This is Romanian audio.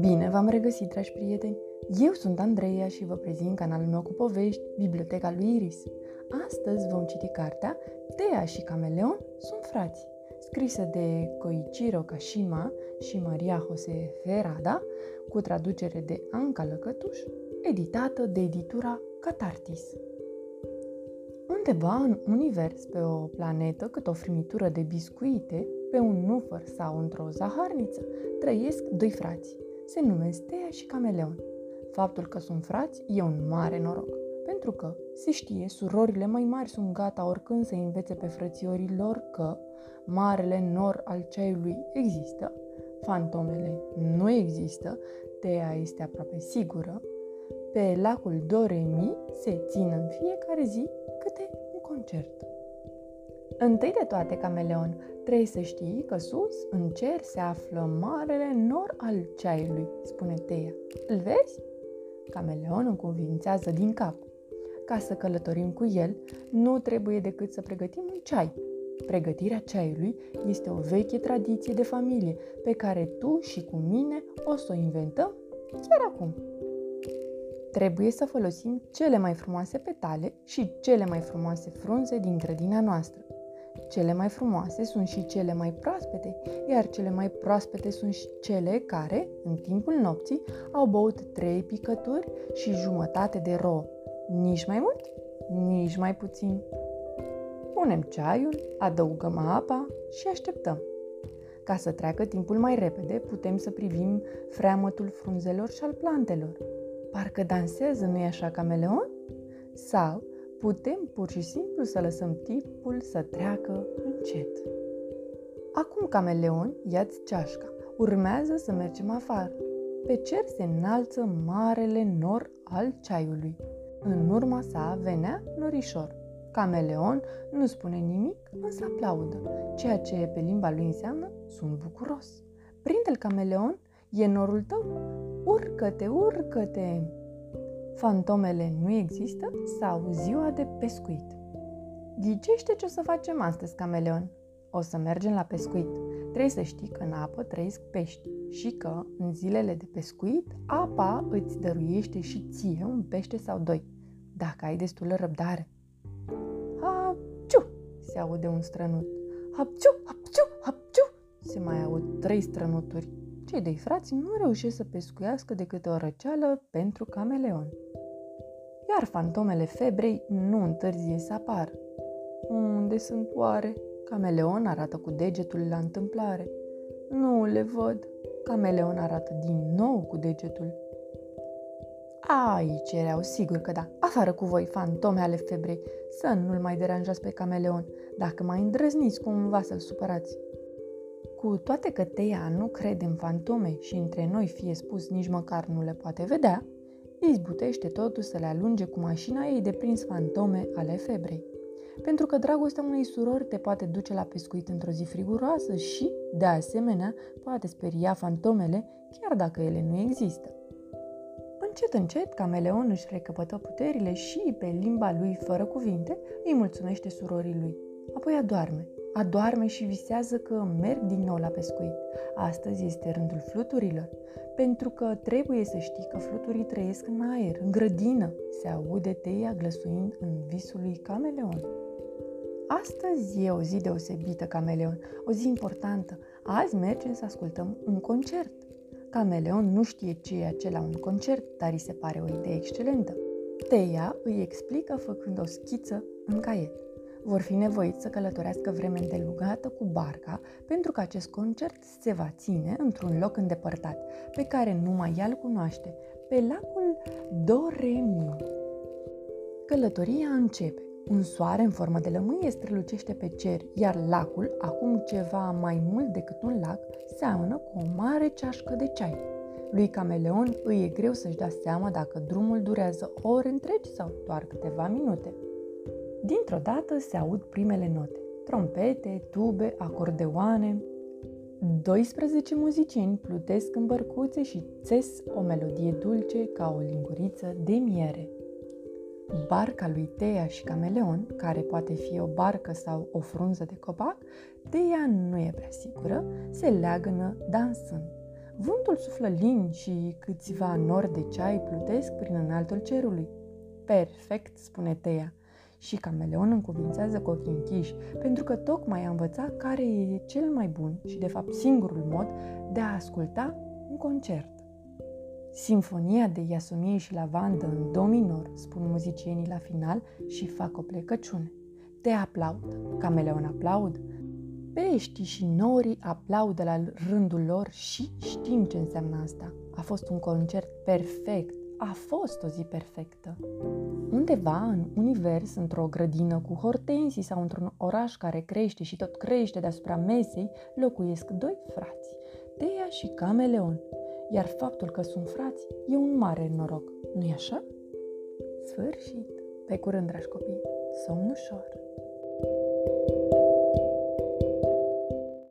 Bine v-am regăsit, dragi prieteni! Eu sunt Andreea și vă prezint canalul meu cu povești, Biblioteca lui Iris. Astăzi vom citi cartea Tea și Cameleon sunt frați, scrisă de Koichiro Kashima și Maria Jose Ferrada, cu traducere de Anca Lăcătuș, editată de editura Catartis. Undeva în univers, pe o planetă cât o frimitură de biscuite, pe un nufăr sau într-o zaharniță, trăiesc doi frați. Se numesc Tea și Cameleon. Faptul că sunt frați e un mare noroc, pentru că, se știe, surorile mai mari sunt gata oricând să învețe pe frățiorii lor că marele nor al ceaiului există, fantomele nu există, Tea este aproape sigură, pe lacul Doremi se țin în fiecare zi câte un concert. Întâi de toate, cameleon, trebuie să știi că sus, în cer, se află marele nor al ceaiului, spune Teia. Îl vezi? Cameleon încuvințează din cap. Ca să călătorim cu el, nu trebuie decât să pregătim un ceai. Pregătirea ceaiului este o veche tradiție de familie pe care tu și cu mine o să o inventăm chiar acum. Trebuie să folosim cele mai frumoase petale și cele mai frumoase frunze din grădina noastră. Cele mai frumoase sunt și cele mai proaspete, iar cele mai proaspete sunt și cele care, în timpul nopții, au băut trei picături și jumătate de rouă. Nici mai mult, nici mai puțin. Punem ceaiul, adăugăm apa și așteptăm. Ca să treacă timpul mai repede, putem să privim freamătul frunzelor și al plantelor. Parcă dansează, nu-i așa, cameleon? Sau putem pur și simplu să lăsăm timpul să treacă încet. Acum, cameleon, ia-ți ceașca. Urmează să mergem afară. Pe cer se înalță marele nor al ceaiului. În urma sa venea norișor. Cameleon nu spune nimic, însă aplaudă, ceea ce pe limba lui înseamnă sunt bucuros. Prinde-l cameleon, e norul tău? Urcă-te, urcă-te! Fantomele nu există sau ziua de pescuit. Ghicește ce o să facem astăzi, cameleon. O să mergem la pescuit. Trebuie să știi că în apă trăiesc pești și că, în zilele de pescuit, apa îți dăruiește și ție un pește sau doi, dacă ai destulă răbdare. Hapciu! se aude un strănut. Hapciu, hapciu, hapciu! Se mai aud trei strănuturi. Cei doi frați nu reușesc să pescuiască decât o răceală pentru cameleon. Iar fantomele febrei nu întârzie să apară. Unde sunt oare? Cameleon arată cu degetul la întâmplare. Nu le văd. Cameleon arată din nou cu degetul. Aici erau, sigur că da. Afară cu voi, fantome ale febrei, să nu-l mai deranjați pe cameleon, dacă mai îndrăzniți cumva să-l supărați. Cu toate că Teia nu crede în fantome și între noi fie spus nici măcar nu le poate vedea, izbutește totuși să le alunge cu mașina ei de prins fantome ale febrei. Pentru că dragostea unei surori te poate duce la pescuit într-o zi friguroasă și, de asemenea, poate speria fantomele chiar dacă ele nu există. Încet, încet, cameleon își recăpătă puterile și, pe limba lui fără cuvinte, îi mulțumește surorii lui. Apoi adorme. Adorme și visează că merg din nou la pescuit. Astăzi este rândul fluturilor, pentru că trebuie să știi că fluturii trăiesc în aer, în grădină. Se aude teia glăsuind în visul lui cameleon. Astăzi e o zi deosebită, cameleon, o zi importantă. Azi mergem să ascultăm un concert. Cameleon nu știe ce e acela un concert, dar îi se pare o idee excelentă. Teia îi explică făcând o schiță în caiet. Vor fi nevoiți să călătorească vreme îndelugată cu barca pentru că acest concert se va ține într-un loc îndepărtat, pe care numai ea îl cunoaște, pe lacul Doremi. Călătoria începe. Un soare în formă de lămâie strălucește pe cer, iar lacul, acum ceva mai mult decât un lac, seamănă cu o mare ceașcă de ceai. Lui Cameleon îi e greu să-și dea seama dacă drumul durează ore întregi sau doar câteva minute. Dintr-o dată se aud primele note. Trompete, tube, acordeoane. 12 muzicieni plutesc în bărcuțe și țes o melodie dulce ca o linguriță de miere. Barca lui Teia și Cameleon, care poate fi o barcă sau o frunză de copac, Teia nu e prea sigură, se leagănă dansând. Vântul suflă lin și câțiva nori de ceai plutesc prin înaltul cerului. Perfect, spune Teia. Și cameleon încuvințează cu ochii închiși, pentru că tocmai a învățat care e cel mai bun și, de fapt, singurul mod de a asculta un concert. Sinfonia de Iasomie și lavandă în do minor, spun muzicienii la final și fac o plecăciune. Te aplaud, cameleon aplaud, peștii și norii aplaudă la rândul lor și știm ce înseamnă asta. A fost un concert perfect, a fost o zi perfectă. Undeva în univers, într-o grădină cu hortensii sau într-un oraș care crește și tot crește deasupra mesei, locuiesc doi frați, Teia și Cameleon. Iar faptul că sunt frați e un mare noroc, nu-i așa? Sfârșit! Pe curând, dragi copii! Somn ușor!